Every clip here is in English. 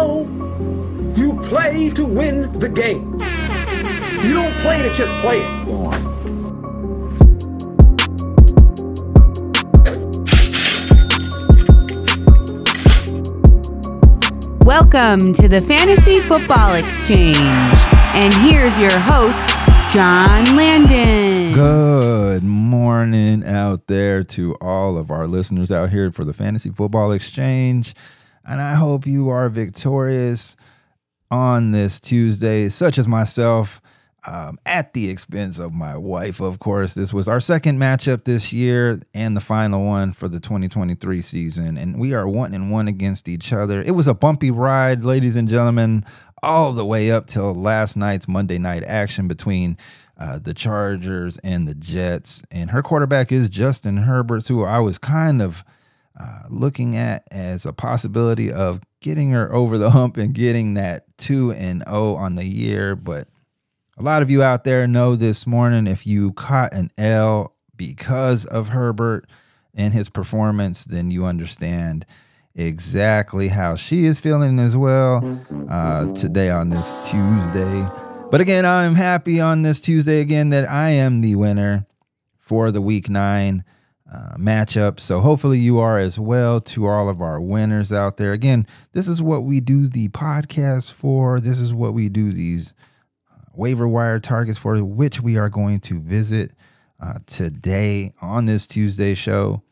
know you play to win the game. You don't play to just play it. Storm. Welcome to the Fantasy Football Xchange. And here's your host, John Landon. Good morning out there to all of our listeners out here for the Fantasy Football Xchange. And I hope you are victorious on this Tuesday, such as myself um, at the expense of my wife, of course. This was our second matchup this year and the final one for the 2023 season. And we are one and one against each other. It was a bumpy ride, ladies and gentlemen, all the way up till last night's Monday night action between uh, the Chargers and the Jets. And her quarterback is Justin Herbert, who I was kind of uh, looking at as a possibility of getting her over the hump and getting that 2 and 0 on the year. But a lot of you out there know this morning if you caught an L because of Herbert and his performance, then you understand exactly how she is feeling as well uh, today on this Tuesday. But again, I'm happy on this Tuesday again that I am the winner for the week nine uh, matchup. So hopefully you are as well to all of our winners out there. Again, this is what we do the podcast for. This is what we do these waiver wire targets for which we are going to visit uh, today on this Tuesday show.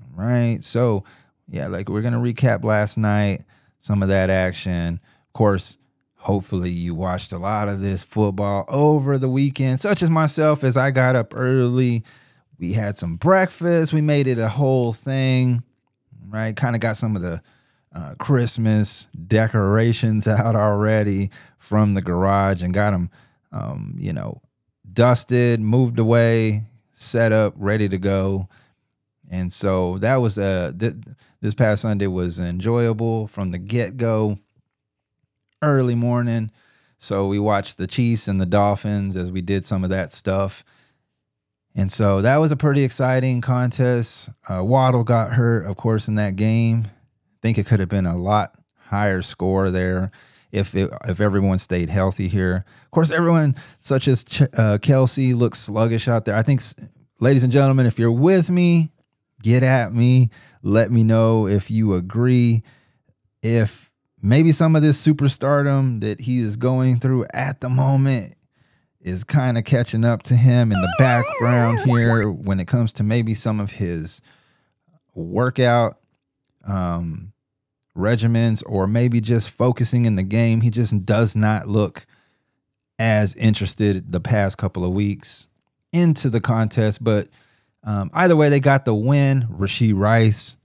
All right. So, yeah, like we're to recap last night, some of that action. Of course, hopefully you watched a lot of this football over the weekend, such as myself, as I got up early. We had some breakfast. We made it a whole thing, right? Kind of got some of the uh, Christmas decorations out already from the garage and got them, um, you know, dusted, moved away, set up, ready to go. And so that was uh th- this past Sunday was enjoyable from the get go. Early morning, so we watched the Chiefs and the Dolphins as we did some of that stuff. And so that was a pretty exciting contest. Uh, Waddle got hurt, of course, in that game. I think it could have been a lot higher score there if it, if everyone stayed healthy here. Of course, everyone such as Ch- uh, Kelce looks sluggish out there. I think, ladies and gentlemen, if you're with me, get at me. Let me know if you agree. If maybe some of this superstardom that he is going through at the moment is kind of catching up to him in the background here when it comes to maybe some of his workout um, regimens or maybe just focusing in the game. He just does not look as interested the past couple of weeks into the contest. But um, either way, they got the win. Rashee Rice,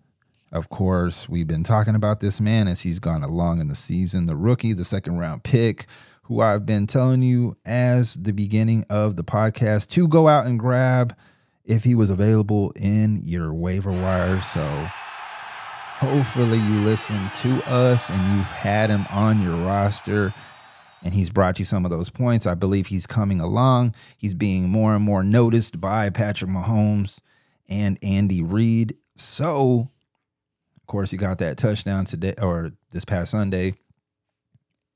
of course, we've been talking about this man as he's gone along in the season. The rookie, the second round pick, who I've been telling you as the beginning of the podcast to go out and grab if he was available in your waiver wire. So hopefully you listen to us and you've had him on your roster and he's brought you some of those points. I believe he's coming along. He's being more and more noticed by Patrick Mahomes and Andy Reid. So, of course, he got that touchdown today or this past Sunday.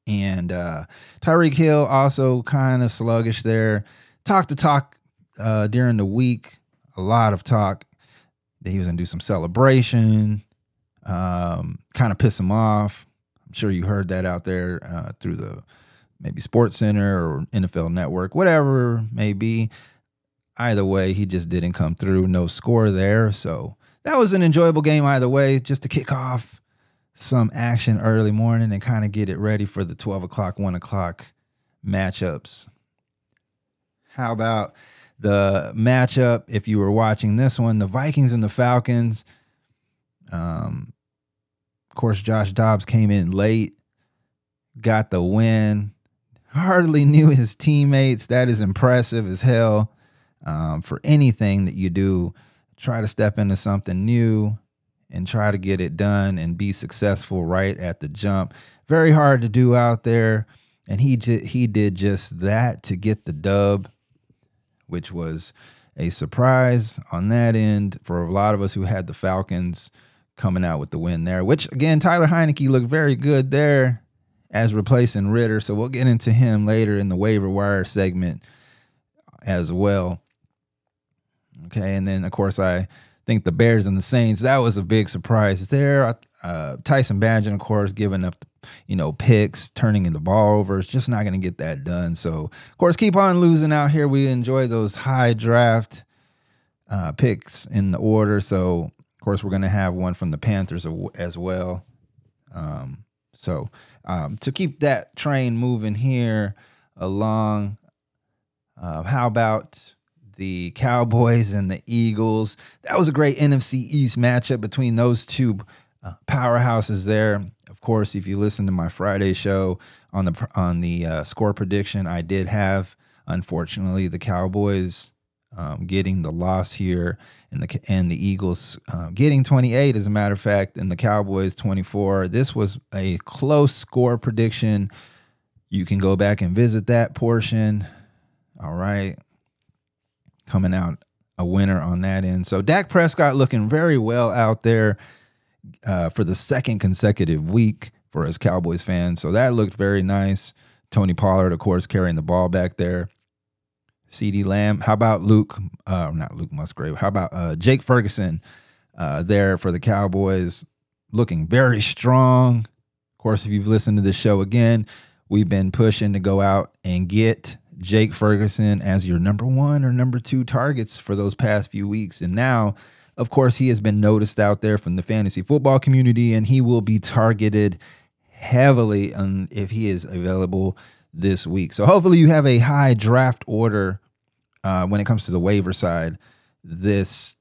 And uh, Tyreek Hill also kind of sluggish there. Talk to talk uh, during the week, a lot of talk that he was going to do some celebration um, kind of piss him off. I'm sure you heard that out there uh, through the maybe Sports Center or NFL Network, whatever may be. Either way, he just didn't come through. No score there. So that was an enjoyable game either way, just to kick off some action early morning and kind of get it ready for the 12 o'clock, 1 o'clock matchups. How about the matchup? If you were watching this one, the Vikings and the Falcons. Um, of course, Josh Dobbs came in late, got the win. Hardly knew his teammates. That is impressive as hell. Um, for anything that you do, try to step into something new and try to get it done and be successful right at the jump. Very hard to do out there, and he j- he did just that to get the dub, which was a surprise on that end for a lot of us who had the Falcons coming out with the win there. Which again, Tyler Heinicke looked very good there as replacing Ridder. So we'll get into him later in the waiver wire segment as well. Okay, and then of course I think the Bears and the Saints that was a big surprise there. Uh, Tyson Bagent, of course, giving up you know picks, turning into ball over. It's just not going to get that done. So of course, keep on losing out here. We enjoy those high draft uh, picks in the order. So of course, we're going to have one from the Panthers as well. Um, so um, to keep that train moving here along, uh, how about the Cowboys and the Eagles? That was a great NFC East matchup between those two uh, powerhouses there. Of course, if you listen to my Friday show on the on the uh, score prediction, I did have unfortunately the Cowboys um, getting the loss here, and the and the Eagles uh, getting 28, as a matter of fact, and the Cowboys 24. This was a close score prediction. You can go back and visit that portion. All right, coming out a winner on that end. So Dak Prescott looking very well out there uh, for the second consecutive week for us Cowboys fans. So that looked very nice. Tony Pollard, of course, carrying the ball back there. CeeDee Lamb. How about Luke? Uh, not Luke Musgrave. How about uh, Jake Ferguson uh, there for the Cowboys, looking very strong. Of course, if you've listened to this show again, we've been pushing to go out and get Jake Ferguson as your number one or number two targets for those past few weeks. And now, of course, he has been noticed out there from the fantasy football community, and he will be targeted heavily if he is available this week. So hopefully you have a high draft order uh, when it comes to the waiver side this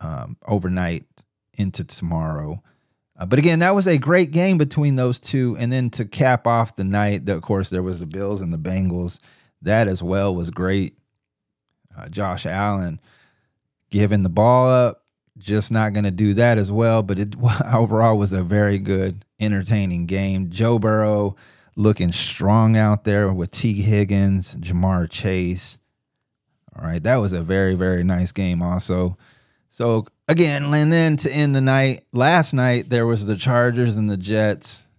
um, overnight into tomorrow. Uh, but again, that was a great game between those two. And then to cap off the night, of course, there was the Bills and the Bengals. That as well was great. Uh, Josh Allen giving the ball up, just not going to do that as well. But it overall was a very good, entertaining game. Joe Burrow looking strong out there with Tee Higgins, Ja'Marr Chase. All right, that was a very very nice game also. So again, and then to end the night, last night there was the Chargers and the Jets.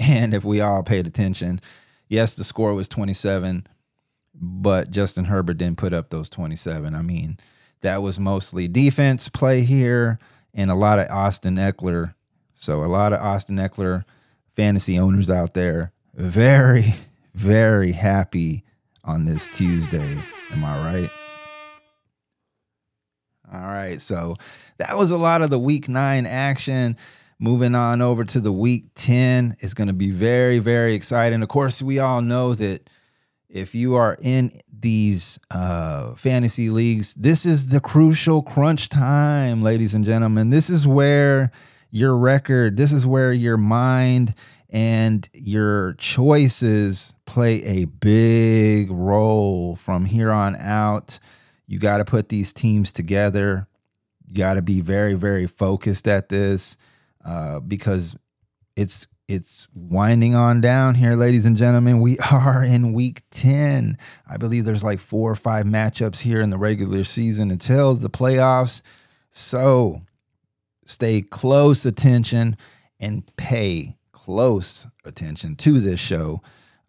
And if we all paid attention, yes, the score was 27, but Justin Herbert didn't put up those 27. I mean, that was mostly defense play here and a lot of Austin Ekeler. So a lot of Austin Ekeler fantasy owners out there very, very happy on this Tuesday. Am I right? All right. So that was a lot of the week nine action. Moving on over to the week 10 is going to be very, very exciting. Of course, we all know that if you are in these uh, fantasy leagues, this is the crucial crunch time, ladies and gentlemen. This is where your record, this is where your mind and your choices play a big role from here on out. You got to put these teams together. You got to be very, very focused at this uh, because it's it's winding on down here, ladies and gentlemen. We are in week 10. I believe there's like four or five matchups here in the regular season until the playoffs. So stay close attention and pay close attention to this show.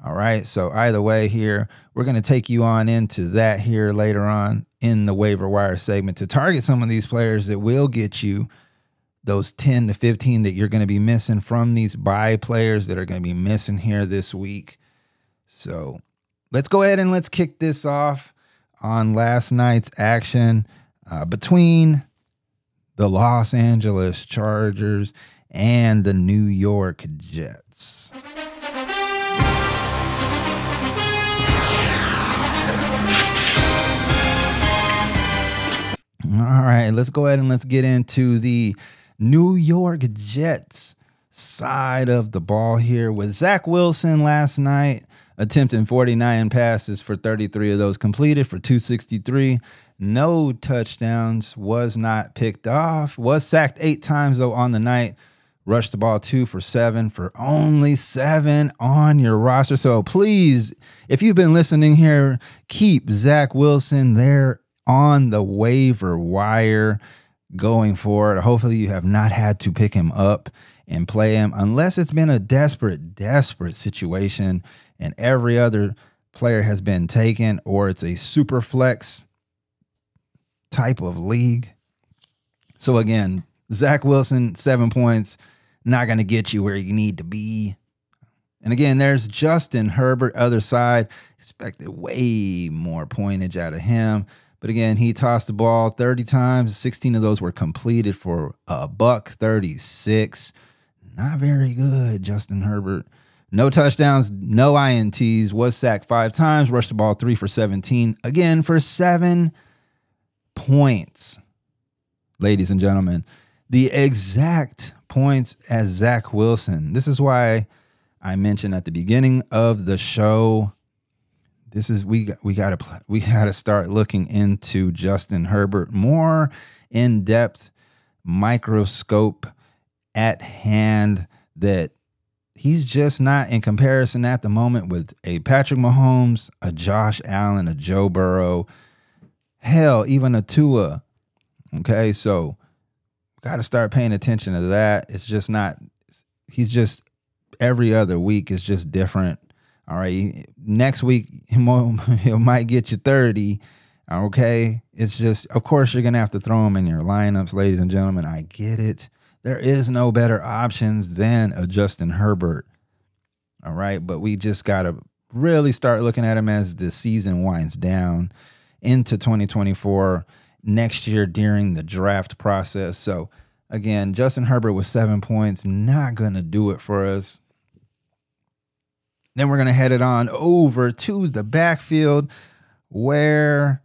All right. So, either way, here, we're going to take you on into that here later on in the waiver wire segment to target some of these players that will get you those 10 to 15 that you're going to be missing from these buy players that are going to be missing here this week. So, let's go ahead and let's kick this off on last night's action uh, between the Los Angeles Chargers and the New York Jets. All right, let's go ahead and let's get into the New York Jets side of the ball here with Zach Wilson last night attempting 49 passes for 33 of those completed for 263 no touchdowns was not picked off was sacked eight times though on the night rushed the ball two for seven for only seven on your roster. So please, if you've been listening here, keep Zach Wilson there on the waiver wire. Going forward. Hopefully, you have not had to pick him up and play him unless it's been a desperate, desperate situation and every other player has been taken or it's a super flex type of league. So, again, Zach Wilson, seven points, not going to get you where you need to be. And again, there's Justin Herbert, other side. Expected way more pointage out of him. But again, he tossed the ball 30 times. 16 of those were completed for a buck 36. Not very good, Justin Herbert. No touchdowns, no INTs, was sacked five times, rushed the ball three for 17. Again, for seven points. Ladies and gentlemen, the exact points as Zach Wilson. This is why I mentioned at the beginning of the show this is we we got to we got to start looking into Justin Herbert more in depth microscope at hand that he's just not in comparison at the moment with a Patrick Mahomes, a Josh Allen, a Joe Burrow, hell, even a Tua. Okay, so got to start paying attention to that. It's just not he's just every other week is just different all right. Next week, he might get you 30. Okay. It's just, of course, you're going to have to throw him in your lineups, ladies and gentlemen. I get it. There is no better options than a Justin Herbert. All right. But we just got to really start looking at him as the season winds down into 2024 next year during the draft process. So, again, Justin Herbert with seven points, not going to do it for us. Then we're going to head it on over to the backfield where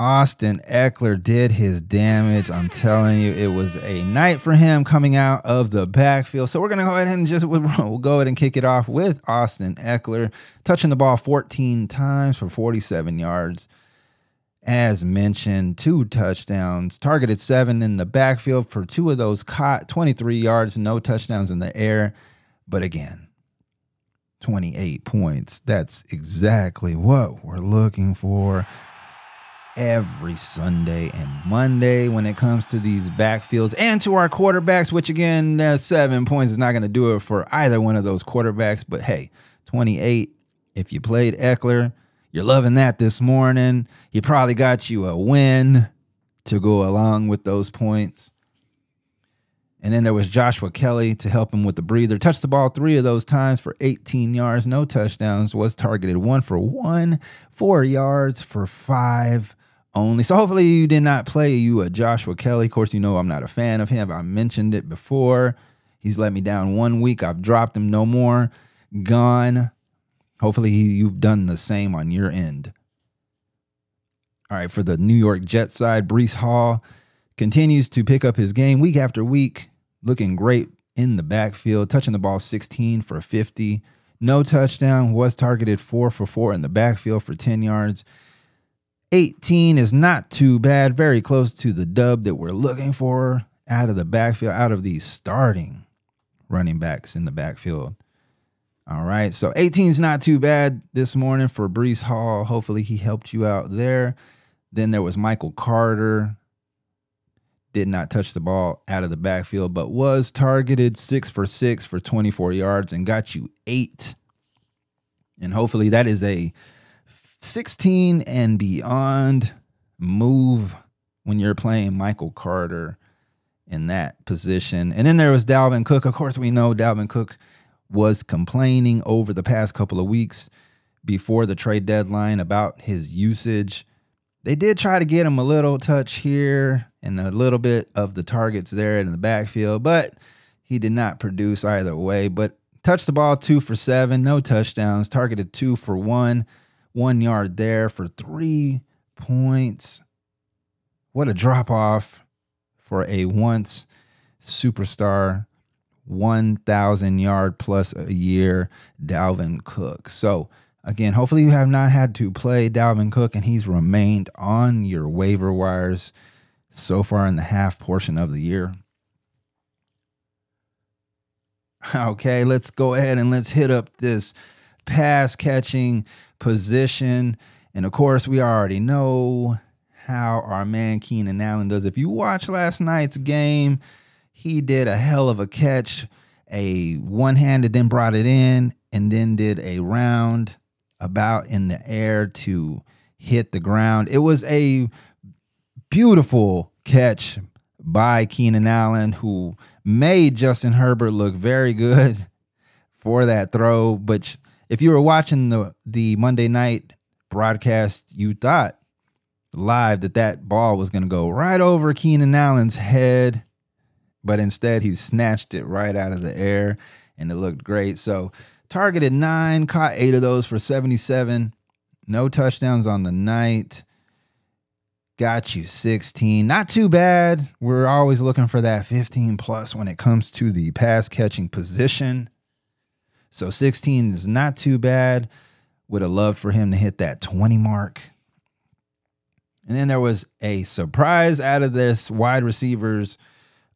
Austin Ekeler did his damage. I'm telling you, it was a night for him coming out of the backfield. So we're going to go ahead and just we'll go ahead and kick it off with Austin Ekeler touching the ball 14 times for 47 yards. As mentioned, two touchdowns, targeted seven in the backfield for two of those caught, 23 yards, no touchdowns in the air. But again, 28 points. That's exactly what we're looking for every Sunday and Monday when it comes to these backfields and to our quarterbacks, which again, that seven points is not going to do it for either one of those quarterbacks. But hey, 28, if you played Ekeler, you're loving that this morning. He probably got you a win to go along with those points. And then there was Joshua Kelly to help him with the breather. Touched the ball three of those times for 18 yards, no touchdowns. Was targeted one for one, four yards for five only. So hopefully you did not play you a Joshua Kelly. Of course, you know I'm not a fan of him. I mentioned it before. He's let me down one week. I've dropped him no more. Gone. Hopefully you've done the same on your end. All right, for the New York Jets side, Breece Hall continues to pick up his game week after week looking great in the backfield, touching the ball 16 for 50. No touchdown, was targeted 4 for 4 in the backfield for 10 yards. 18 is not too bad, very close to the dub that we're looking for out of the backfield, out of these starting running backs in the backfield. All right, so 18 is not too bad this morning for Breece Hall. Hopefully, he helped you out there. Then there was Michael Carter, did not touch the ball out of the backfield, but was targeted six for six for 24 yards and got you eight. And hopefully that is a 16 and beyond move when you're playing Michael Carter in that position. And then there was Dalvin Cook. Of course, we know Dalvin Cook was complaining over the past couple of weeks before the trade deadline about his usage. They did try to get him a little touch here and a little bit of the targets there in the backfield, but he did not produce either way. But touched the ball two for seven, no touchdowns, targeted two for one, one yard there for three points. What a drop off for a once superstar, 1,000 yard plus a year Dalvin Cook. So, again, hopefully you have not had to play Dalvin Cook and he's remained on your waiver wires so far in the half portion of the year. Okay, let's go ahead and let's hit up this pass catching position. And of course, we already know how our man Keenan Allen does. If you watch last night's game, he did a hell of a catch, a one handed, then brought it in, and then did a round about in the air to hit the ground. It was a beautiful catch by Keenan Allen, who made Justin Herbert look very good for that throw. But if you were watching the the Monday night broadcast, you thought live that that ball was going to go right over Keenan Allen's head, but instead he snatched it right out of the air and it looked great. So targeted nine, caught eight of those for 77. No touchdowns on the night. Got you 16. Not too bad. We're always looking for that 15 plus when it comes to the pass catching position. So 16 is not too bad. Would have loved for him to hit that 20 mark. And then there was a surprise out of this wide receivers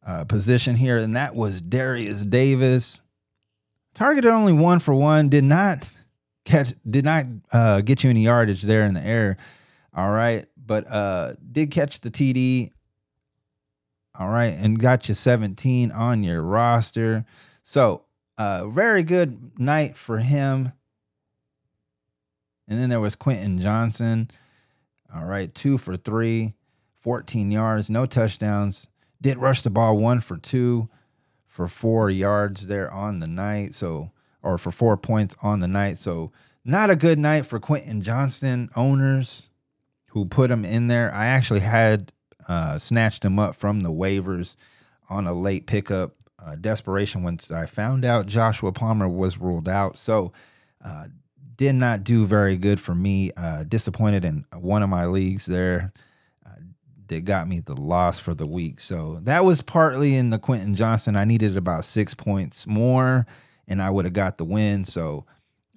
uh, position here, and that was Derius Davis. Targeted only one for one, did not catch, did not uh, get you any yardage there in the air. All right, but uh, did catch the TD. All right, and got you 17 on your roster. So, uh, very good night for him. And then there was Quentin Johnston. All right, two for three, 14 yards, no touchdowns. Did rush the ball one for two for four yards there on the night. So, or for four points on the night. So, not a good night for Quentin Johnston owners who put him in there. I actually had uh, snatched him up from the waivers on a late pickup. Uh, desperation once I found out Joshua Palmer was ruled out. So, uh, did not do very good for me. Uh, disappointed in one of my leagues there that got me the loss for the week. So that was partly in the Quentin Johnston. I needed about six points more, and I would have got the win. So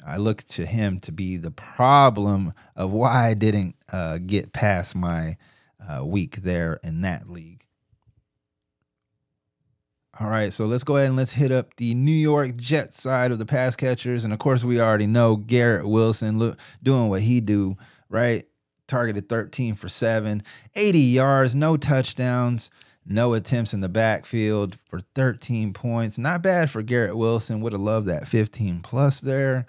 I look to him to be the problem of why I didn't uh, get past my uh, week there in that league. All right, so let's go ahead and let's hit up the New York Jets side of the pass catchers, and of course we already know Garrett Wilson look, doing what he do, right? Targeted 13 for seven, 80 yards, no touchdowns, no attempts in the backfield for 13 points. Not bad for Garrett Wilson. Would have loved that 15 plus there,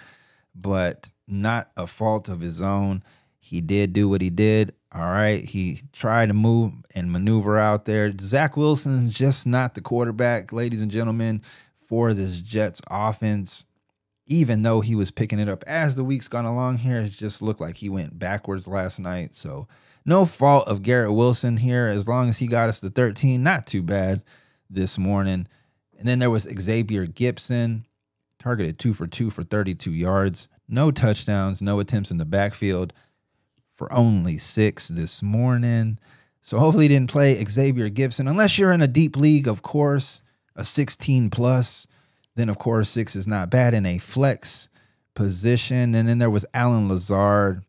but not a fault of his own. He did do what he did. All right. He tried to move and maneuver out there. Zach Wilson's just not the quarterback, ladies and gentlemen, for this Jets offense. Even though he was picking it up as the weeks gone along here, it just looked like he went backwards last night. So, no fault of Garrett Wilson here. As long as he got us to 13, not too bad this morning. And then there was Xavier Gipson, targeted two for two for 32 yards, no touchdowns, no attempts in the backfield for only six this morning. So hopefully he didn't play Xavier Gipson, Unless you're in a deep league, of course, a 16 plus, then of course six is not bad in a flex position. And then there was Allen Lazard,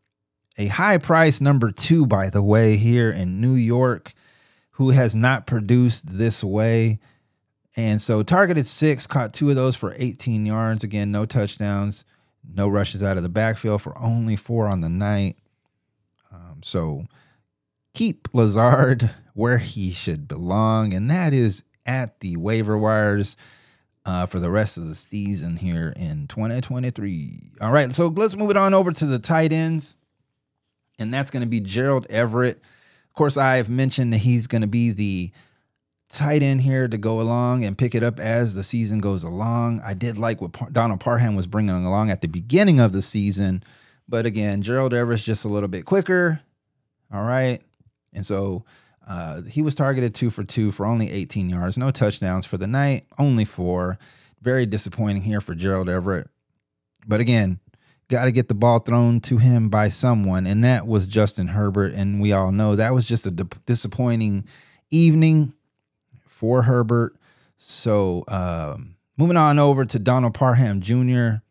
a high price number two, by the way, here in New York, who has not produced this way. And so targeted six, caught two of those for 18 yards. Again, no touchdowns, no rushes out of the backfield for only four on the night. Um, so keep Lazard where he should belong, and that is at the waiver wires uh, for the rest of the season here in 2023. All right, so let's move it on over to the tight ends, and that's going to be Gerald Everett. Of course, I've mentioned that he's going to be the tight end here to go along and pick it up as the season goes along. I did like what Donald Parham was bringing along at the beginning of the season, but again, Gerald Everett's just a little bit quicker all right. And so uh, he was targeted two for two for only 18 yards, no touchdowns for the night, only four. Very disappointing here for Gerald Everett. But again, got to get the ball thrown to him by someone, and that was Justin Herbert. And we all know that was just a disappointing evening for Herbert. So um, moving on over to Donald Parham Jr.,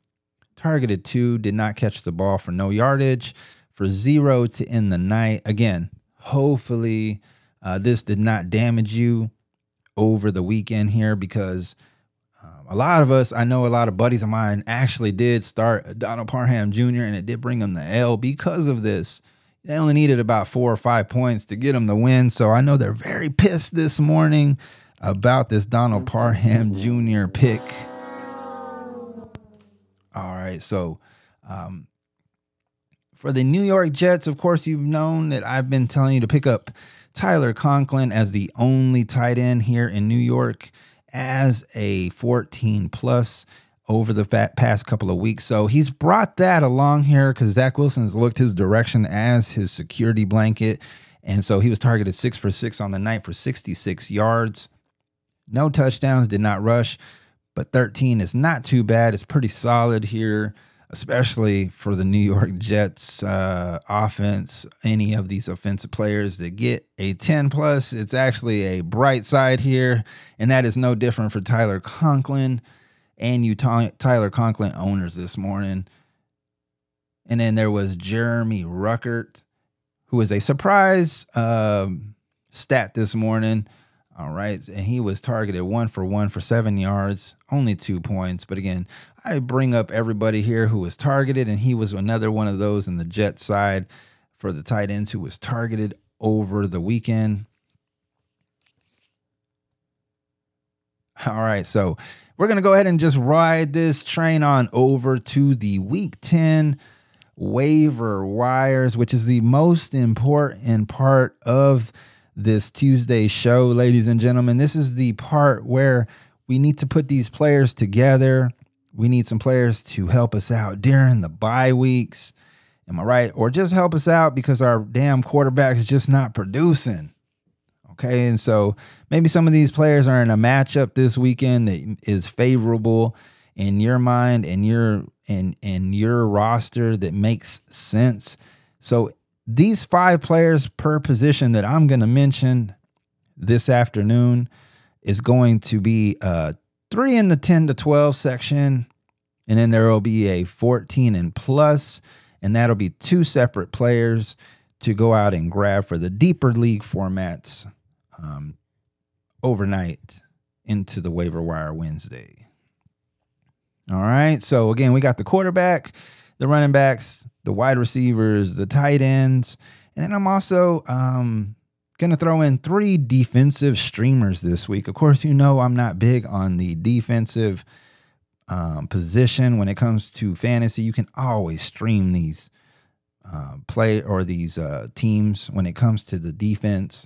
targeted two, did not catch the ball for no yardage for zero to end the night. Again, hopefully uh, this did not damage you over the weekend here because um, a lot of us, I know a lot of buddies of mine actually did start Donald Parham Jr. and it did bring them the L because of this. They only needed about four or five points to get them the win. So I know they're very pissed this morning about this Donald Parham Jr. pick. All right. So um, for the New York Jets, of course, you've known that I've been telling you to pick up Tyler Conklin as the only tight end here in New York as a 14 plus over the past couple of weeks. So he's brought that along here because Zach Wilson has looked his direction as his security blanket. And so he was targeted six for six on the night for 66 yards. No touchdowns, did not rush, but 13 is not too bad. It's pretty solid here especially for the New York Jets uh, offense. Any of these offensive players that get a 10 plus, it's actually a bright side here. And that is no different for Tyler Conklin and you Tyler Conklin owners this morning. And then there was Jeremy Ruckert, who was a surprise um, stat this morning. All right. And he was targeted one for one for seven yards, only two points. But again, I bring up everybody here who was targeted, and he was another one of those in the Jet side for the tight ends who was targeted over the weekend. All right. So we're going to go ahead and just ride this train on over to the week 10 waiver wires, which is the most important part of this Tuesday show, ladies and gentlemen. This is the part where we need to put these players together. We need some players to help us out during the bye weeks. Am I right? Or just help us out because our damn quarterback is just not producing. Okay. And so maybe some of these players are in a matchup this weekend that is favorable in your mind and your and and your roster that makes sense. So these five players per position that I'm going to mention this afternoon is going to be uh, three in the 10 to 12 section. And then there will be a 14 and plus, and that'll be two separate players to go out and grab for the deeper league formats um, overnight into the waiver wire Wednesday. All right. So again, we got the quarterback, the running backs, the wide receivers, the tight ends, and then I'm also um, going to throw in three defensive streamers this week. Of course, you know I'm not big on the defensive um, position when it comes to fantasy. You can always stream these uh, play or these uh, teams when it comes to the defense.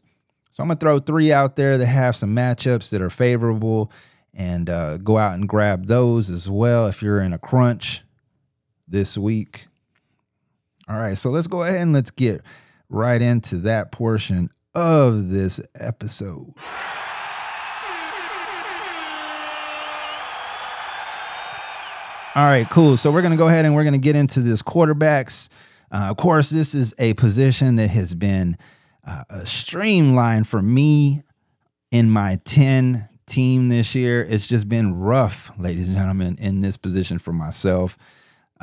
So I'm gonna throw three out there that have some matchups that are favorable, and uh, go out and grab those as well if you're in a crunch this week. All right, so let's go ahead and let's get right into that portion of this episode. All right, cool. So we're going to go ahead and we're going to get into this quarterbacks. Uh, of course, this is a position that has been uh, streamlined for me in my 10 team this year. It's just been rough, ladies and gentlemen, in this position for myself.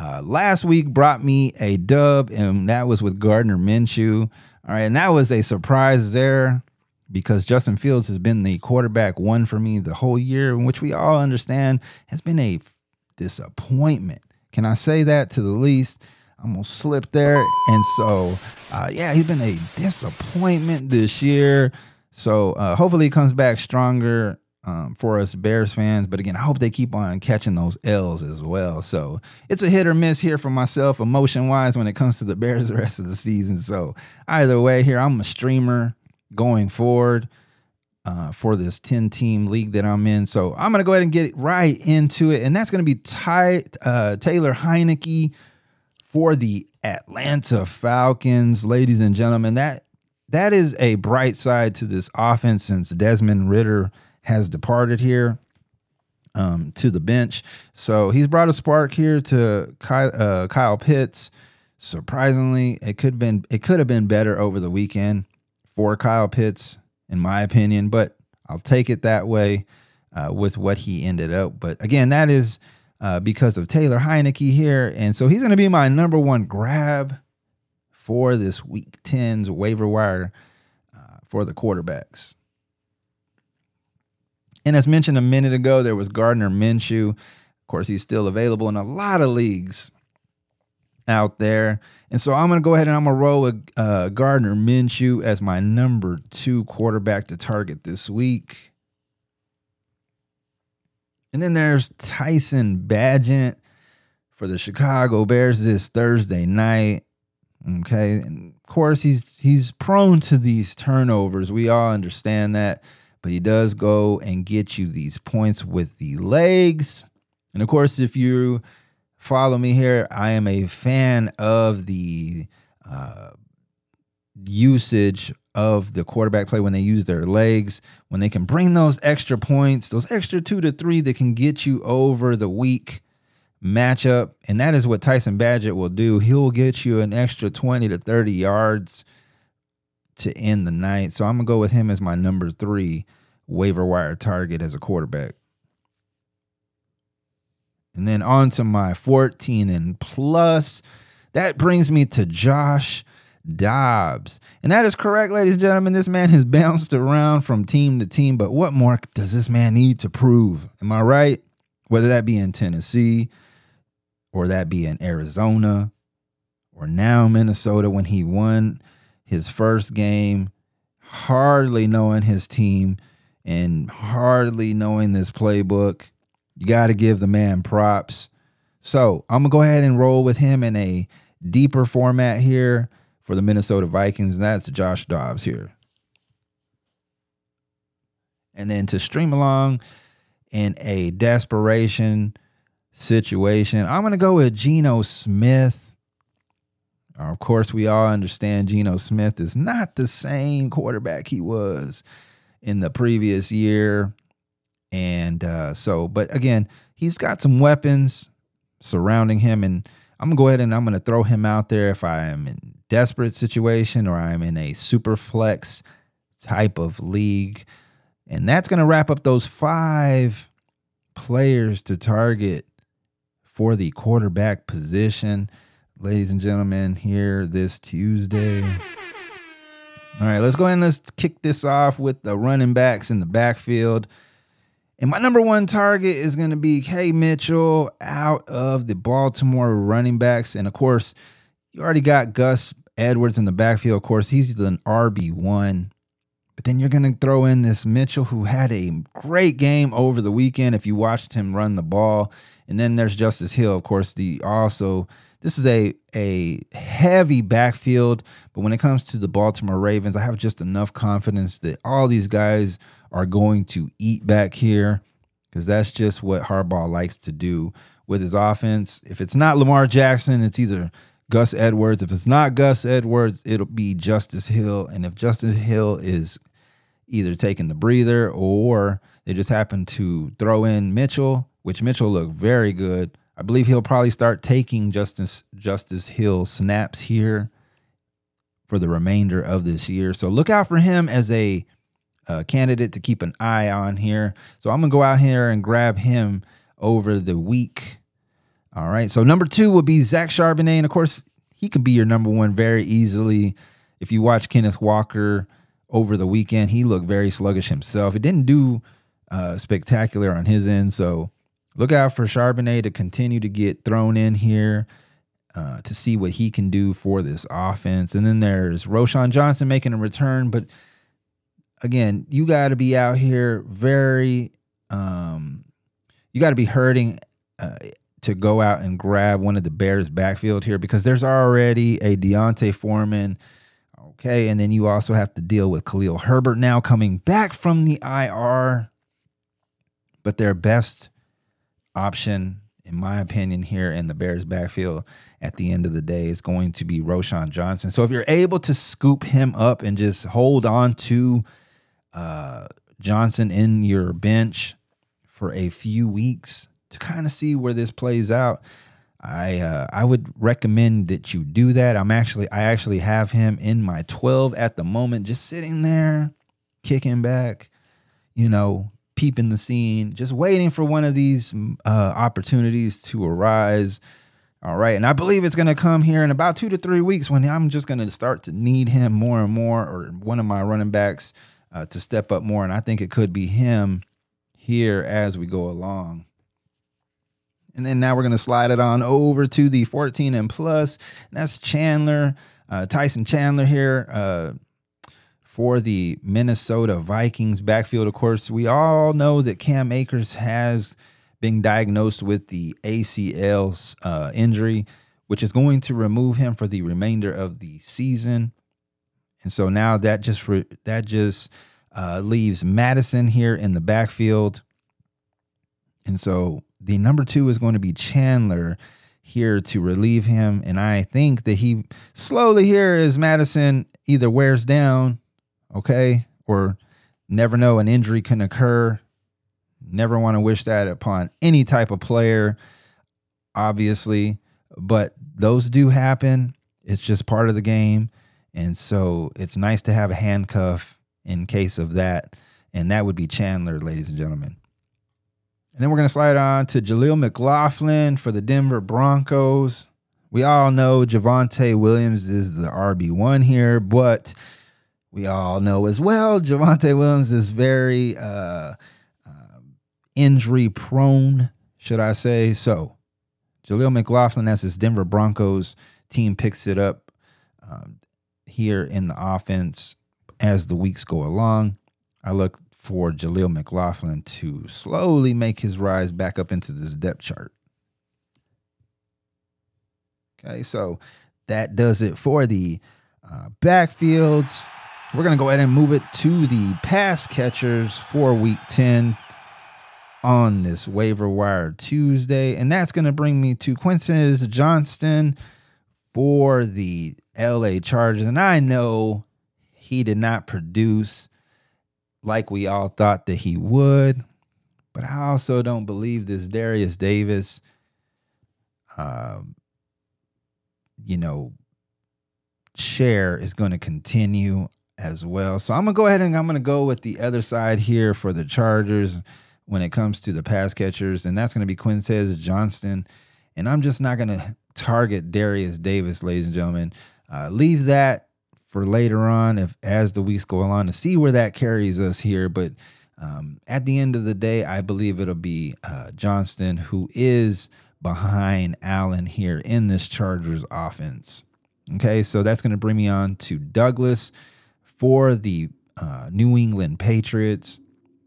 Uh, last week brought me a dub, and that was with Gardner Minshew. All right, and that was a surprise there because Justin Fields has been the quarterback one for me the whole year, which we all understand has been a disappointment. Can I say that to the least? I'm gonna slip there, and so uh, yeah, he's been a disappointment this year. So uh, hopefully he comes back stronger um, for us Bears fans. But again, I hope they keep on catching those L's as well. So it's a hit or miss here for myself, emotion wise, when it comes to the Bears the rest of the season. So either way, here I'm a streamer going forward. Uh, for this 10 team league that I'm in. So I'm going to go ahead and get right into it. And that's going to be Ty, uh, Taylor Heinicke for the Atlanta Falcons. Ladies and gentlemen, that that is a bright side to this offense since Desmond Ridder has departed here um, to the bench. So he's brought a spark here to Kyle, uh, Kyle Pitts. Surprisingly, it could been it could have been better over the weekend for Kyle Pitts, in my opinion. But I'll take it that way uh, with what he ended up. But again, that is uh, because of Taylor Heinicke here, and so he's going to be my number one grab for this Week 10's waiver wire uh, for the quarterbacks. And as mentioned a minute ago, there was Gardner Minshew. Of course, he's still available in a lot of leagues out there. And so I'm going to go ahead and I'm going to roll with uh, Gardner Minshew as my number two quarterback to target this week. And then there's Tyson Bagent for the Chicago Bears this Thursday night. Okay. And of course, he's he's prone to these turnovers. We all understand that. But he does go and get you these points with the legs. And of course, if you follow me here, I am a fan of the uh, usage of the quarterback play when they use their legs, when they can bring those extra points, those extra two to three that can get you over the week matchup. And that is what Tyson Bagent will do. He'll get you an extra 20 to 30 yards to end the night. So I'm going to go with him as my number three waiver wire target as a quarterback. And then on to my 14 and plus. That brings me to Josh Dobbs. And that is correct, ladies and gentlemen. This man has bounced around from team to team, but what more does this man need to prove? Am I right? Whether that be in Tennessee or that be in Arizona or now Minnesota when he won his first game, hardly knowing his team and hardly knowing this playbook. You got to give the man props. So I'm going to go ahead and roll with him in a deeper format here for the Minnesota Vikings. And that's Josh Dobbs here. And then to stream along in a desperation situation, I'm going to go with Geno Smith. Of course, we all understand Geno Smith is not the same quarterback he was in the previous year. And uh, so, but again, he's got some weapons surrounding him. And I'm going to go ahead and I'm going to throw him out there if I am in desperate situation or I'm in a super flex type of league. And that's going to wrap up those five players to target for the quarterback position. Ladies and gentlemen, here this Tuesday. All right, let's go ahead and let's kick this off with the running backs in the backfield. And my number one target is going to be K. Mitchell out of the Baltimore running backs. And of course, you already got Gus Edwards in the backfield. Of course, he's an RB1. But then you're going to throw in this Mitchell who had a great game over the weekend if you watched him run the ball. And then there's Justice Hill, of course, the also this is a a heavy backfield, but when it comes to the Baltimore Ravens, I have just enough confidence that all these guys are going to eat back here because that's just what Harbaugh likes to do with his offense. If it's not Lamar Jackson, it's either Gus Edwards. If it's not Gus Edwards, it'll be Justice Hill. And if Justice Hill is either taking the breather or they just happen to throw in Mitchell, which Mitchell looked very good. I believe he'll probably start taking Justice Justice Hill snaps here for the remainder of this year. So look out for him as a uh, candidate to keep an eye on here. So I'm gonna go out here and grab him over the week. All right. So number two would be Zach Charbonnet, and of course he can be your number one very easily. If you watch Kenneth Walker over the weekend, he looked very sluggish himself. It didn't do uh, spectacular on his end, so look out for Charbonnet to continue to get thrown in here uh, to see what he can do for this offense. And then there's Roschon Johnson making a return, but again, you got to be out here very, um, you got to be hurting uh, to go out and grab one of the Bears backfield here because there's already a D'Onta Foreman. Okay, and then you also have to deal with Khalil Herbert now coming back from the IR. But their best option, in my opinion, here in the Bears backfield at the end of the day is going to be Roschon Johnson. So if you're able to scoop him up and just hold on to uh, Johnson in your bench for a few weeks to kind of see where this plays out, I uh, I would recommend that you do that. I'm actually I actually have him in my 12 at the moment, just sitting there, kicking back, you know, peeping the scene, just waiting for one of these uh, opportunities to arise. All right. And I believe it's going to come here in about two to three weeks when I'm just going to start to need him more and more, or one of my running backs uh, to step up more. And I think it could be him here as we go along. And then now we're going to slide it on over to the 14 and plus. And that's Chandler, uh, Tyson Chandler here uh, for the Minnesota Vikings backfield. Of course, we all know that Cam Akers has been diagnosed with the ACL uh, injury, which is going to remove him for the remainder of the season. And so now that just re- that just uh, leaves Mattison here in the backfield. And so the number two is going to be Chandler here to relieve him. And I think that he slowly here as Mattison either wears down, okay, or never know an injury can occur. Never want to wish that upon any type of player, obviously, but those do happen. It's just part of the game. And so it's nice to have a handcuff in case of that. And that would be Chandler, ladies and gentlemen. And then we're going to slide on to Jaleel McLaughlin for the Denver Broncos. We all know Javonte Williams is the RB1 here, but we all know as well Javonte Williams is very uh, uh, injury prone, should I say. So Jaleel McLaughlin, as his Denver Broncos team picks it up um, here in the offense as the weeks go along. I look for Jaleel McLaughlin to slowly make his rise back up into this depth chart. Okay, so that does it for the uh, backfields. We're going to go ahead and move it to the pass catchers for week 10 on this waiver wire Tuesday. And that's going to bring me to Quentin Johnston for the LA Chargers. And I know he did not produce like we all thought that he would. But I also don't believe this Derius Davis, um, you know, share is going to continue as well. So I'm to go ahead and I'm to go with the other side here for the Chargers when it comes to the pass catchers, and that's to be Quintez Johnston. And I'm just not to target Derius Davis, ladies and gentlemen. Uh, leave that for later on if as the weeks go along to see where that carries us here. But um, at the end of the day, I believe it'll be uh, Johnston who is behind Allen here in this Chargers offense. Okay, so that's going to bring me on to Douglas for the uh, New England Patriots.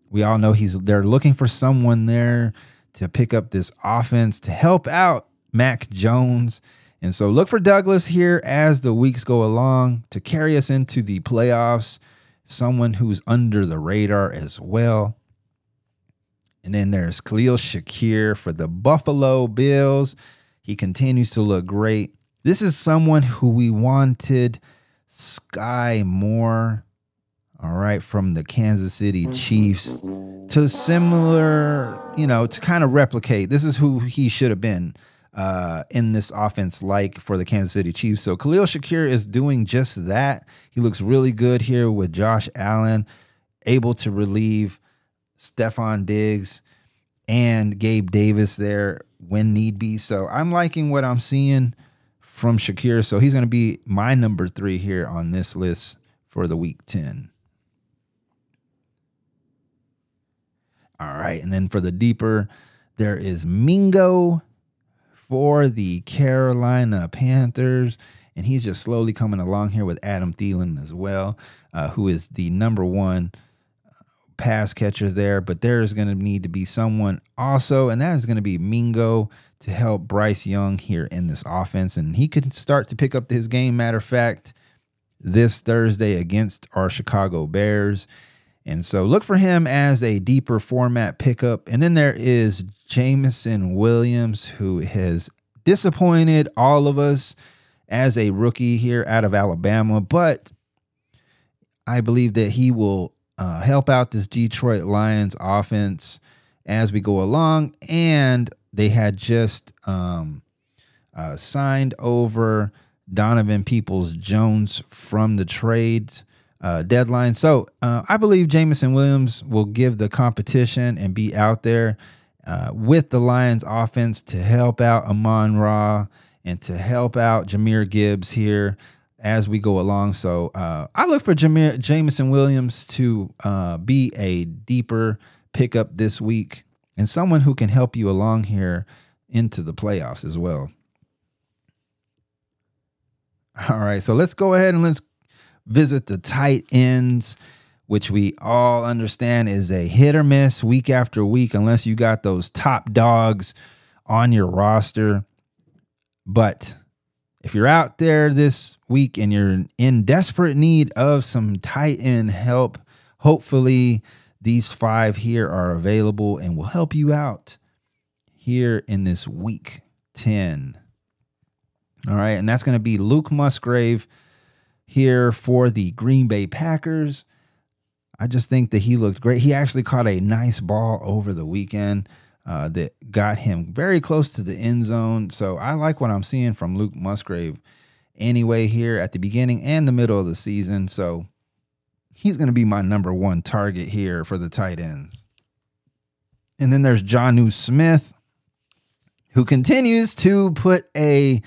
We all know he's they're looking for someone there to pick up this offense to help out Mac Jones. And so look for Douglas here as the weeks go along to carry us into the playoffs. Someone who's under the radar as well. And then there's Khalil Shakir for the Buffalo Bills. He continues to look great. This is someone who we wanted Skyy Moore, all right, from the Kansas City Chiefs to similar, you know, to kind of replicate. This is who he should have been uh, in this offense like for the Kansas City Chiefs. So Khalil Shakir is doing just that. He looks really good here with Josh Allen, able to relieve Stefon Diggs and Gabe Davis there when need be. So I'm liking what I'm seeing from Shakir. So he's going to be my number three here on this list for the week 10. All right. And then for the deeper, there is Mingo for the Carolina Panthers. And he's just slowly coming along here with Adam Thielen as well, uh, who is the number one uh, pass catcher there. But there's going to need to be someone also, and that is going to be Mingo to help Bryce Young here in this offense. And he could start to pick up his game, matter of fact, this Thursday against our Chicago Bears. And so look for him as a deeper format pickup. And then there is Jameson Williams, who has disappointed all of us as a rookie here out of Alabama. But I believe that he will uh, help out this Detroit Lions offense as we go along. And they had just um, uh, signed over Donovan Peoples Jones from the trades uh, deadline. So uh, I believe Jameson Williams will give the competition and be out there uh, with the Lions offense to help out Amon Ra and to help out Jahmyr Gibbs here as we go along. So uh, I look for Jameer, Jameson Williams to uh, be a deeper pickup this week and someone who can help you along here into the playoffs as well. All right, so let's go ahead and let's visit the tight ends, which we all understand is a hit or miss week after week, unless you got those top dogs on your roster. But if you're out there this week and you're in desperate need of some tight end help, hopefully these five here are available and will help you out here in this week 10. All right, and that's going to be Luke Musgrave here for the Green Bay Packers. I just think that he looked great. He actually caught a nice ball over the weekend uh, that got him very close to the end zone. So I like what I'm seeing from Luke Musgrave anyway here at the beginning and the middle of the season. So he's going to be my number one target here for the tight ends. And then there's Jonnu Smith, who continues to put a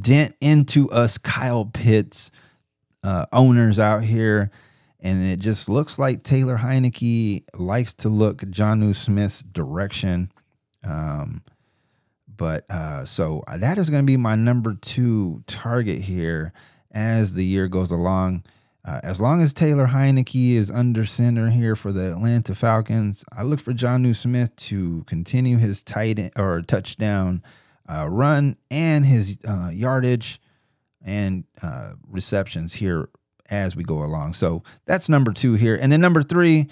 dent into us Kyle Pitts uh, owners out here. And it just looks like Taylor Heinicke likes to look Jonnu Smith's direction. Um, but uh, so that is going to be my number two target here as the year goes along. Uh, as long as Taylor Heinicke is under center here for the Atlanta Falcons, I look for Jonnu Smith to continue his tight end, or touchdown uh, run and his uh, yardage and uh, receptions here as we go along. So that's number two here. And then number three,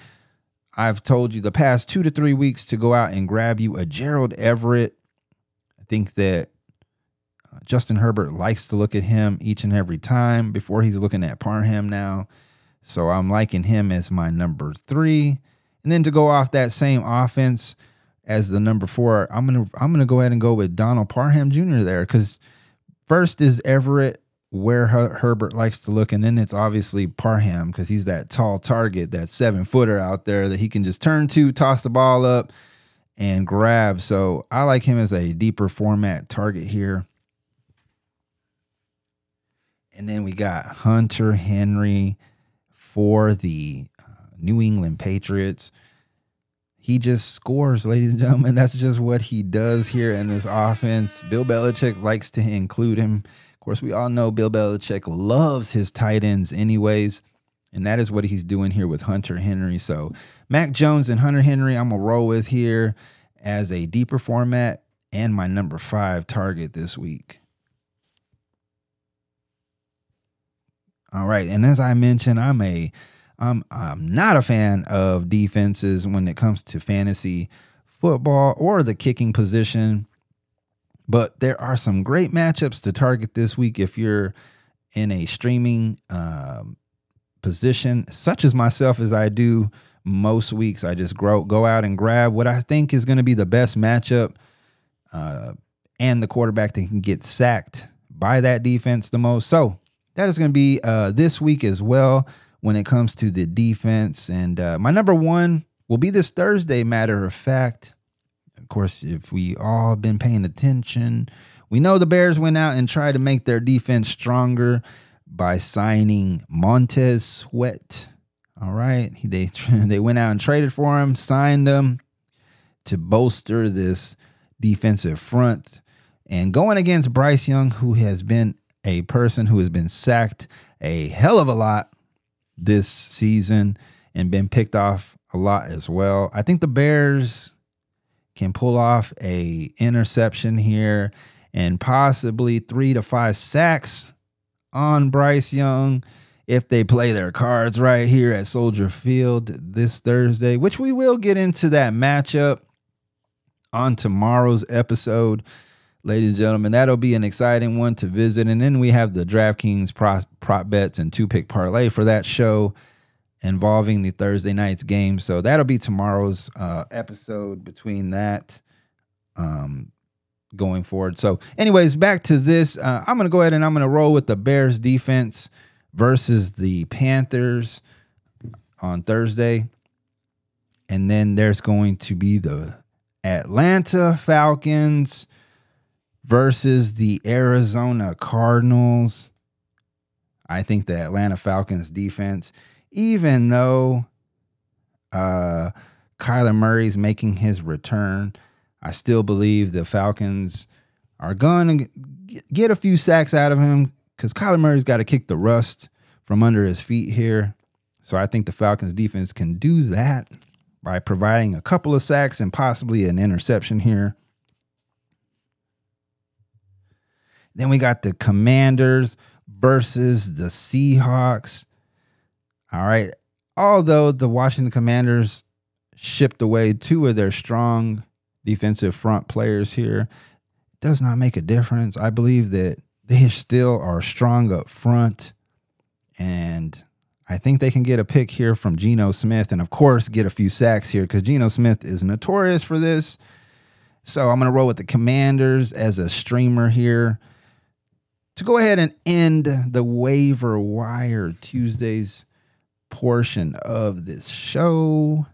I've told you the past two to three weeks to go out and grab you a Gerald Everett. I think that Justin Herbert likes to look at him each and every time before he's looking at Parham now. So I'm liking him as my number three. And then to go off that same offense as the number four, I'm gonna I'm gonna go ahead and go with Donald Parham Jr. there because first is Everett where Her- Herbert likes to look, and then it's obviously Parham because he's that tall target, that seven footer out there that he can just turn to, toss the ball up, and grab. So I like him as a deeper format target here. And then we got Hunter Henry for the uh, New England Patriots. He just scores, ladies and gentlemen. That's just what he does here in this offense. Bill Belichick likes to include him. Of course, we all know Bill Belichick loves his tight ends, anyways. And that is what he's doing here with Hunter Henry. So, Mac Jones and Hunter Henry, I'm going to roll with here as a deeper format and my number five target this week. All right. And as I mentioned, I'm a I'm I'm not a fan of defenses when it comes to fantasy football or the kicking position. But there are some great matchups to target this week if you're in a streaming um, position, such as myself, as I do most weeks. I just grow, go out and grab what I think is going to be the best matchup uh, and the quarterback that can get sacked by that defense the most. So that is going to be uh, this week as well when it comes to the defense. And uh, my number one will be this Thursday, matter of fact. Of course, if we all been paying attention, we know the Bears went out and tried to make their defense stronger by signing Montez Sweat. All right, they they went out and traded for him, signed him to bolster this defensive front. And going against Bryce Young, who has been a person who has been sacked a hell of a lot this season and been picked off a lot as well. I think the Bears can pull off a interception here and possibly 3 to 5 sacks on Bryce Young if they play their cards right here at Soldier Field this Thursday, which we will get into that matchup on tomorrow's episode. Ladies and gentlemen, that'll be an exciting one to visit. And then we have the DraftKings prop, prop bets and two pick parlay for that show involving the Thursday night's game. So that'll be tomorrow's uh, episode between that um, going forward. So, anyways, back to this. Uh, I'm going to go ahead and I'm going to roll with the Bears defense versus the Panthers on Thursday. And then there's going to be the Atlanta Falcons versus the Arizona Cardinals. I think the Atlanta Falcons defense, even though uh, Kyler Murray's making his return, I still believe the Falcons are going to get a few sacks out of him because Kyler Murray's got to kick the rust from under his feet here. So I think the Falcons defense can do that by providing a couple of sacks and possibly an interception here. Then we got the Commanders versus the Seahawks. All right. Although the Washington Commanders shipped away two of their strong defensive front players here, does not make a difference. I believe that they still are strong up front. And I think they can get a pick here from Geno Smith and, of course, get a few sacks here because Geno Smith is notorious for this. So I'm going to roll with the Commanders as a streamer here to go ahead and end the waiver wire Tuesdays portion of this show.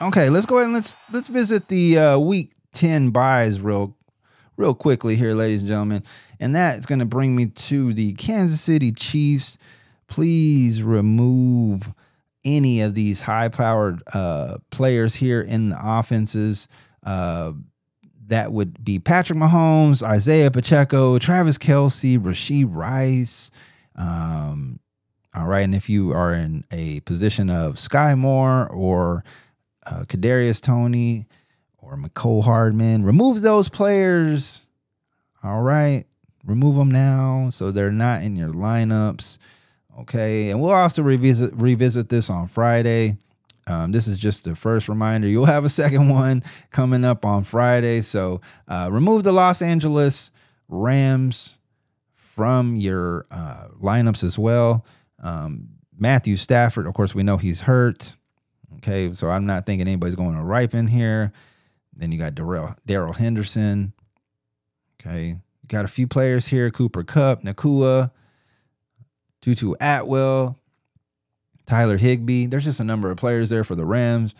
Okay, let's go ahead and let's let's visit the uh, week 10 buys real real quickly here, ladies and gentlemen. And that's going to bring me to the Kansas City Chiefs. Please remove any of these high powered uh, players here in the offenses. Uh, that would be Patrick Mahomes, Isaiah Pacheco, Travis Kelce, Rashee Rice. Um, all right, and if you are in a position of Skyy Moore or uh, Kadarius Toney or Mecole Hardman, remove those players. All right, remove them now so they're not in your lineups. Okay, and we'll also revisit revisit this on Friday. Um, this is just the first reminder. You'll have a second one coming up on Friday. So uh, remove the Los Angeles Rams from your uh, lineups as well. Um, Matthew Stafford, of course, we know he's hurt. Okay, so I'm not thinking anybody's going to ripen here. Then you got Darrell Henderson. Okay, you got a few players here: Cooper Kupp, Nacua, Tutu Atwell, Tyler Higbee. There's just a number of players there for the Rams.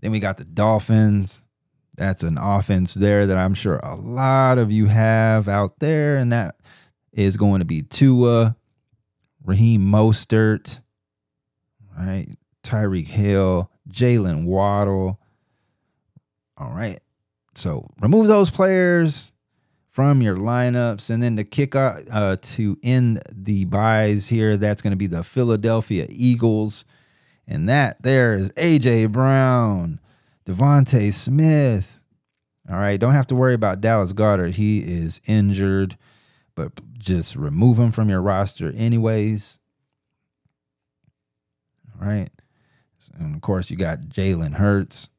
Then we got the Dolphins. That's an offense there that I'm sure a lot of you have out there, and that is going to be Tua, Raheem Mostert, right? Tyreek Hill, Jaylen Waddle. All right. So remove those players from your lineups. And then to kick out uh, to end the buys here, that's going to be the Philadelphia Eagles. And that there is AJ Brown, DeVonta Smith. All right. Don't have to worry about Dallas Goedert. He is injured, but just remove him from your roster, anyways. All right. And of course, you got Jalen Hurts,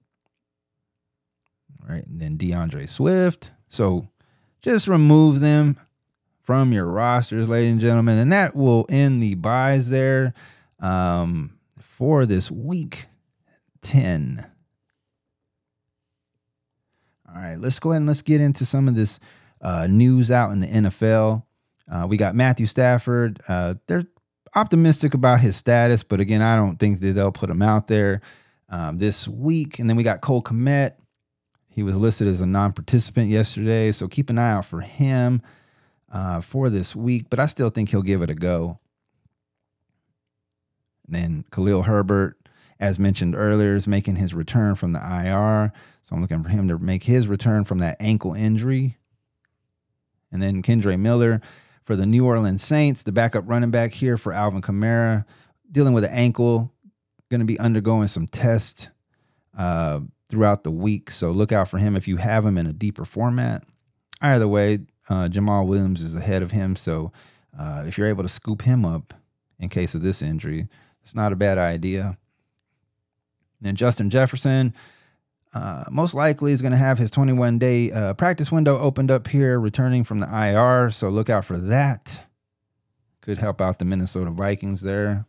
right? And then D'Andre Swift. So just remove them from your rosters, ladies and gentlemen. And that will end the buys there um, for this week 10. All right, let's go ahead and let's get into some of this uh, news out in the NFL. Uh, we got Matthew Stafford. Uh, they're optimistic about his status, but again, I don't think that they'll put him out there um, this week. And then we got Cole Kmet. He was listed as a non-participant yesterday, so keep an eye out for him uh, for this week. But I still think he'll give it a go. And then Khalil Herbert, as mentioned earlier, is making his return from the IR. So I'm looking for him to make his return from that ankle injury. And then Kendre Miller for the New Orleans Saints, the backup running back here for Alvin Kamara, dealing with an ankle, going to be undergoing some tests. Uh, throughout the week. So look out for him if you have him in a deeper format. Either way, uh, Jamaal Williams is ahead of him. So uh, if you're able to scoop him up in case of this injury, it's not a bad idea. And then Justin Jefferson, uh, most likely is going to have his 21 day uh, practice window opened up here, returning from the IR. So look out for that. Could help out the Minnesota Vikings there.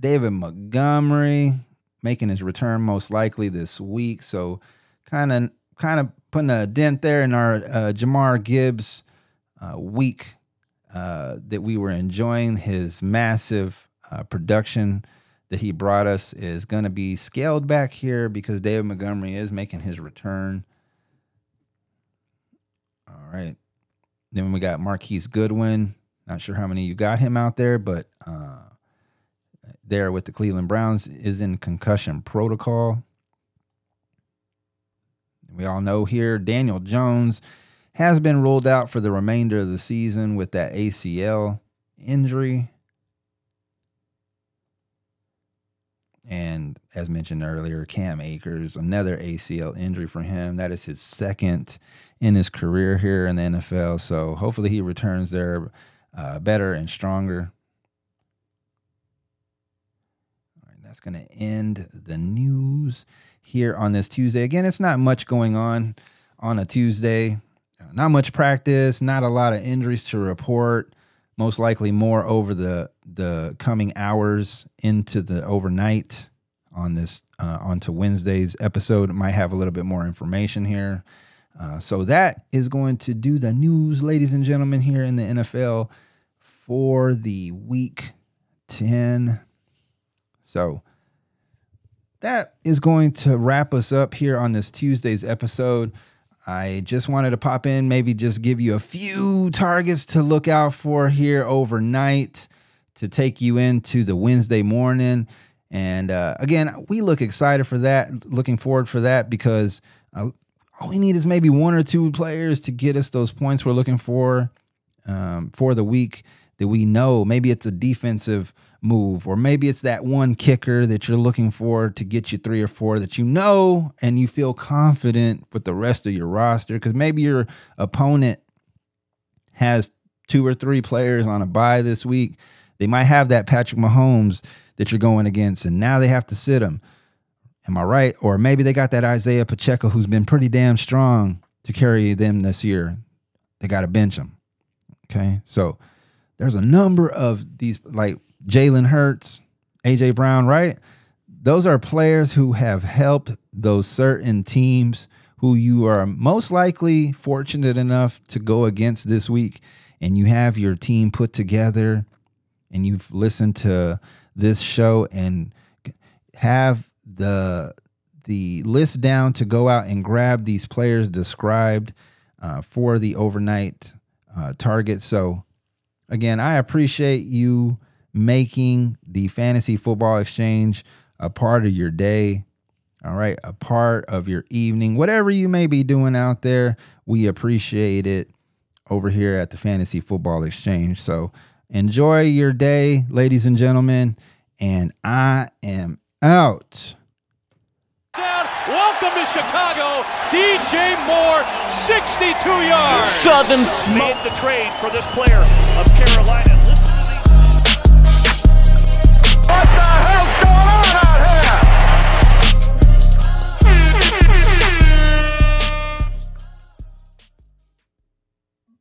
David Montgomery, making his return most likely this week. So kind of kind of putting a dent there in our uh, Jahmyr Gibbs uh, week uh, that we were enjoying. His massive uh, production that he brought us is going to be scaled back here because David Montgomery is making his return. All right. Then we got Marquise Goodwin. Not sure how many you got him out there, but uh, there with the Cleveland Browns is in concussion protocol. We all know here Daniel Jones has been ruled out for the remainder of the season with that ACL injury. And as mentioned earlier, Cam Akers, another ACL injury for him. That is his second in his career here in the NFL. So hopefully he returns there uh, better and stronger. All right, that's going to end the news here on this Tuesday. Again, it's not much going on on a Tuesday. Uh, not much practice, not a lot of injuries to report. Most likely more over the the coming hours into the overnight on this uh, onto Wednesday's episode. Might have a little bit more information here. Uh, so that is going to do the news, ladies and gentlemen, here in the NFL for the week 10. So that is going to wrap us up here on this Tuesday's episode. I just wanted to pop in, maybe just give you a few targets to look out for here overnight to take you into the Wednesday morning. And uh, again, we look excited for that, looking forward for that because uh, all we need is maybe one or two players to get us those points we're looking for um, for the week that we know. Maybe it's a defensive move, or maybe it's that one kicker that you're looking for to get you three or four that you know and you feel confident with the rest of your roster. Because maybe your opponent has two or three players on a buy this week. They might have that Patrick Mahomes that you're going against, and now they have to sit him. Am I right? Or maybe they got that Isaiah Pacheco who's been pretty damn strong to carry them this year. They got to bench him. Okay. So there's a number of these, like Jalen Hurts, AJ Brown, right? Those are players who have helped those certain teams who you are most likely fortunate enough to go against this week. And you have your team put together and you've listened to this show and have the the list down to go out and grab these players described uh, for the overnight uh, target. So again, I appreciate you making the fantasy football Xchange a part of your day. All right, a part of your evening, whatever you may be doing out there, we appreciate it over here at the Fantasy Football Xchange. So enjoy your day, ladies and gentlemen, and I am out. Welcome to Chicago, DJ Moore, 62 yards. Southern smoke. Made the trade for this player of Carolina. going on?